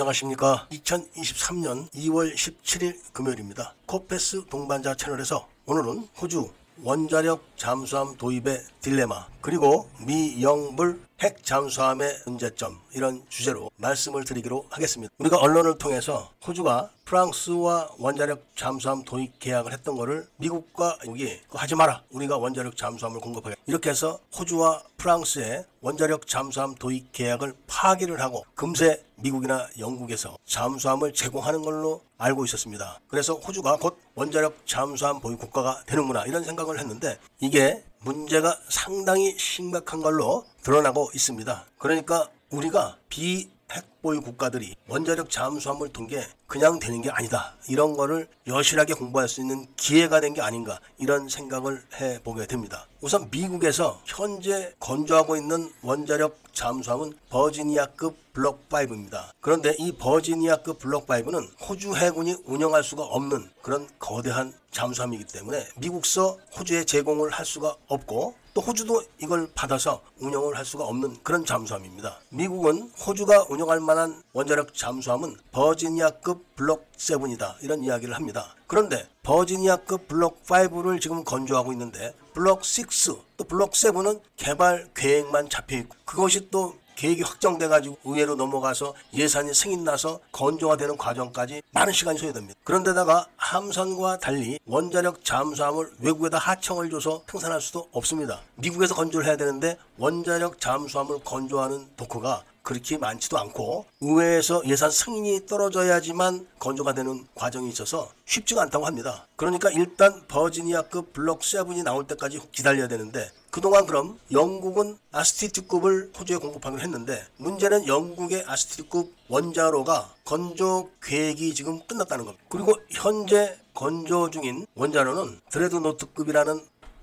안녕하십니까. 2023년 2월 17일 금요일입니다. 코페스 동반자 채널에서 오늘은 호주 원자력 잠수함 도입의 딜레마 그리고 미영불 핵 잠수함의 문제점 이런 주제로 말씀을 드리기로 하겠습니다. 우리가 언론을 통해서 호주가 프랑스와 원자력 잠수함 도입 계약을 했던 거를 미국과 미국이 하지 마라. 우리가 원자력 잠수함을 공급하게. 이렇게 해서 호주와 프랑스의 원자력 잠수함 도입 계약을 파기를 하고 금세 미국이나 영국에서 잠수함을 제공하는 걸로 알고 있었습니다. 그래서 호주가 곧 원자력 잠수함 보유 국가가 되는구나 이런 생각을 했는데 이게 문제가 상당히 심각한 걸로 드러나고 있습니다. 그러니까 우리가 비핵 보유 국가들이 원자력 잠수함을 둔 게 그냥 되는 게 아니다. 이런 거를 여실하게 공부할 수 있는 기회가 된 게 아닌가 이런 생각을 해보게 됩니다. 우선 미국에서 현재 건조하고 있는 원자력 잠수함은 버지니아급 블록 5입니다. 그런데 이 버지니아급 블록 5는 호주 해군이 운영할 수가 없는 그런 거대한 잠수함이기 때문에 미국서 호주에 제공을 할 수가 없고 또 호주도 이걸 받아서 운영을 할 수가 없는 그런 잠수함입니다. 미국은 호주가 운영할 만한 원자력 잠수함은 버지니아급 블록 7이다. 이런 이야기를 합니다. 그런데 버지니아급 블록 5를 지금 건조하고 있는데 블록 6, 또 블록 7은 개발 계획만 잡혀 있고 그것이 또 계획이 확정돼 가지고 의회로 넘어가서 예산이 승인나서 건조가 되는 과정까지 많은 시간이 소요됩니다. 그런데다가 함선과 달리 원자력 잠수함을 외국에다 하청을 줘서 생산할 수도 없습니다. 미국에서 건조를 해야 되는데 원자력 잠수함을 건조하는 도크가 그렇게 많지도 않고 의회에서 예산 승인이 떨어져야지만 건조가 되는 과정이 있어서 쉽지가 않다고 합니다. 그러니까 일단 버지니아급 블록 7이 나올 때까지 기다려야 되는데 그동안 그럼 영국은 아스티트급을 호주에 공급하기로 했는데 문제는 영국의 아스티트급 원자로가 건조 계획이 지금 끝났다는 겁니다. 그리고 현재 건조 중인 원자로는 드레드노트급이라는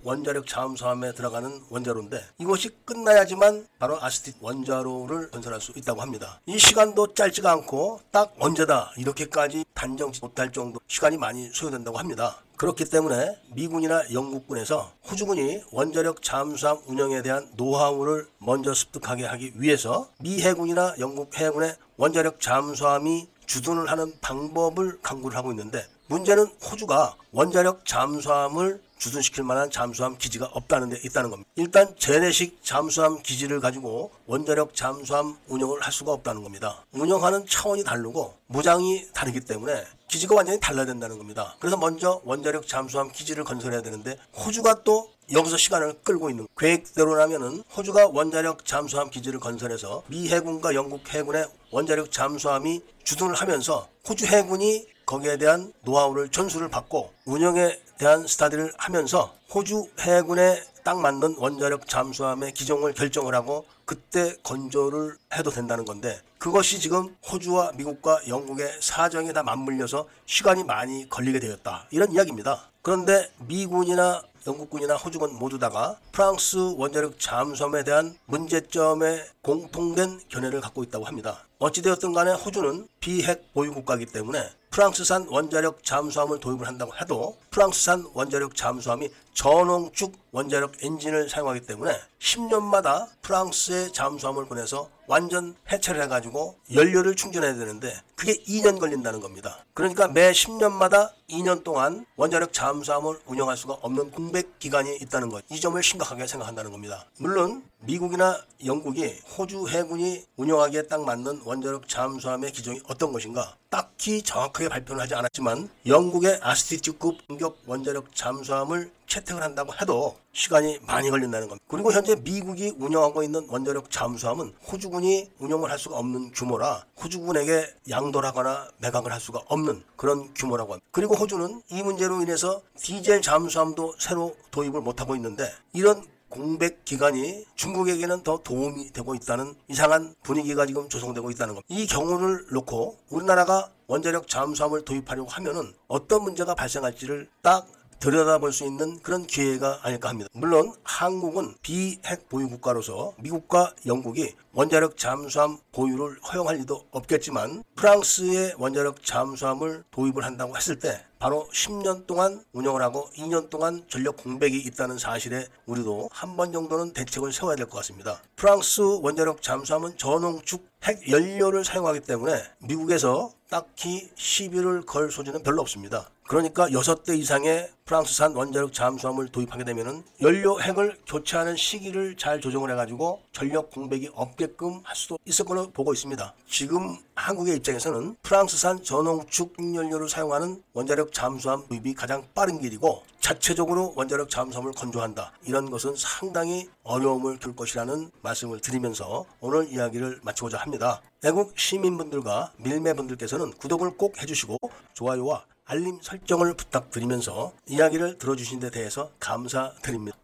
원자력 잠수함에 들어가는 원자로인데 이것이 끝나야지만 바로 아스티 원자로를 건설할 수 있다고 합니다. 이 시간도 짧지가 않고 딱 언제다 이렇게까지 단정치 못할 정도 시간이 많이 소요된다고 합니다. 그렇기 때문에 미군이나 영국군에서 호주군이 원자력 잠수함 운영에 대한 노하우를 먼저 습득하게 하기 위해서 미 해군이나 영국 해군의 원자력 잠수함이 주둔을 하는 방법을 강구를 하고 있는데 문제는 호주가 원자력 잠수함을 주둔시킬 만한 잠수함 기지가 없다는 데 있다는 겁니다. 일단 재래식 잠수함 기지를 가지고 원자력 잠수함 운영을 할 수가 없다는 겁니다. 운영하는 차원이 다르고 무장이 다르기 때문에 기지가 완전히 달라야 된다는 겁니다. 그래서 먼저 원자력 잠수함 기지를 건설해야 되는데 호주가 또 여기서 시간을 끌고 있는 계획대로라면은 호주가 원자력 잠수함 기지를 건설해서 미 해군과 영국 해군의 원자력 잠수함이 주둔을 하면서 호주 해군이 거기에 대한 노하우를 전수를 받고 운영에 대한 스타디를 하면서 호주 해군에 딱 맞는 원자력 잠수함의 기종을 결정을 하고 그때 건조를 해도 된다는 건데 그것이 지금 호주와 미국과 영국의 사정에 다 맞물려서 시간이 많이 걸리게 되었다. 이런 이야기입니다. 그런데 미군이나 영국군이나 호주군 모두 다가 프랑스 원자력 잠수함에 대한 문제점에 공통된 견해를 갖고 있다고 합니다. 어찌되었든 간에 호주는 비핵 보유 국가이기 때문에 프랑스산 원자력 잠수함을 도입을 한다고 해도 프랑스산 원자력 잠수함이 전홍축 원자력 엔진을 사용하기 때문에 10년마다 프랑스의 잠수함을 보내서 완전 해체를 해가지고 연료를 충전해야 되는데 그게 2년 걸린다는 겁니다. 그러니까 매 10년마다 2년 동안 원자력 잠수함을 운영할 수가 없는 공백 기간이 있다는 것. 이 점을 심각하게 생각한다는 겁니다. 물론 미국이나 영국이 호주 해군이 운영하기에 딱 맞는 원자력 잠수함의 기종이 어떤 것인가 딱히 정확하게 발표는 하지 않았지만 영국의 아스티튜급 원자력 잠수함을 채택을 한다고 해도 시간이 많이 걸린다는 겁니다. 그리고 현재 미국이 운영하고 있는 원자력 잠수함은 호주군이 운영을 할 수가 없는 규모라 호주군에게 양도를 하거나 매각을 할 수가 없는 그런 규모라고 합니다. 그리고 호주는 이 문제로 인해서 디젤 잠수함도 새로 도입을 못하고 있는데 이런 공백 기간이 중국에게는 더 도움이 되고 있다는 이상한 분위기가 지금 조성되고 있다는 겁니다. 이 경우를 놓고 우리나라가 원자력 잠수함을 도입하려고 하면은 어떤 문제가 발생할지를 딱 들여다볼 수 있는 그런 기회가 아닐까 합니다. 물론 한국은 비핵 보유 국가로서 미국과 영국이 원자력 잠수함 보유를 허용할 리도 없겠지만 프랑스의 원자력 잠수함을 도입을 한다고 했을 때 바로 10년 동안 운영을 하고 2년 동안 전력 공백이 있다는 사실에 우리도 한 번 정도는 대책을 세워야 될 것 같습니다. 프랑스 원자력 잠수함은 전홍축 핵 연료를 사용하기 때문에 미국에서 딱히 시비를 걸 소지는 별로 없습니다. 그러니까 6대 이상의 프랑스산 원자력 잠수함을 도입하게 되면은 연료 핵을 교체하는 시기를 잘 조정을 해가지고 전력 공백이 없게끔 할 수도 있을 걸로 보고 있습니다. 지금 한국의 입장에서는 프랑스산 전홍축 연료를 사용하는 원자력 잠수함 도입이 가장 빠른 길이고 자체적으로 원자력 잠수함을 건조한다. 이런 것은 상당히 어려움을 줄 것이라는 말씀을 드리면서 오늘 이야기를 마치고자 합니다. 애국 시민분들과 밀매분들께서는 구독을 꼭 해주시고 좋아요와 알림 설정을 부탁드리면서 이야기를 들어주신 데 대해서 감사드립니다.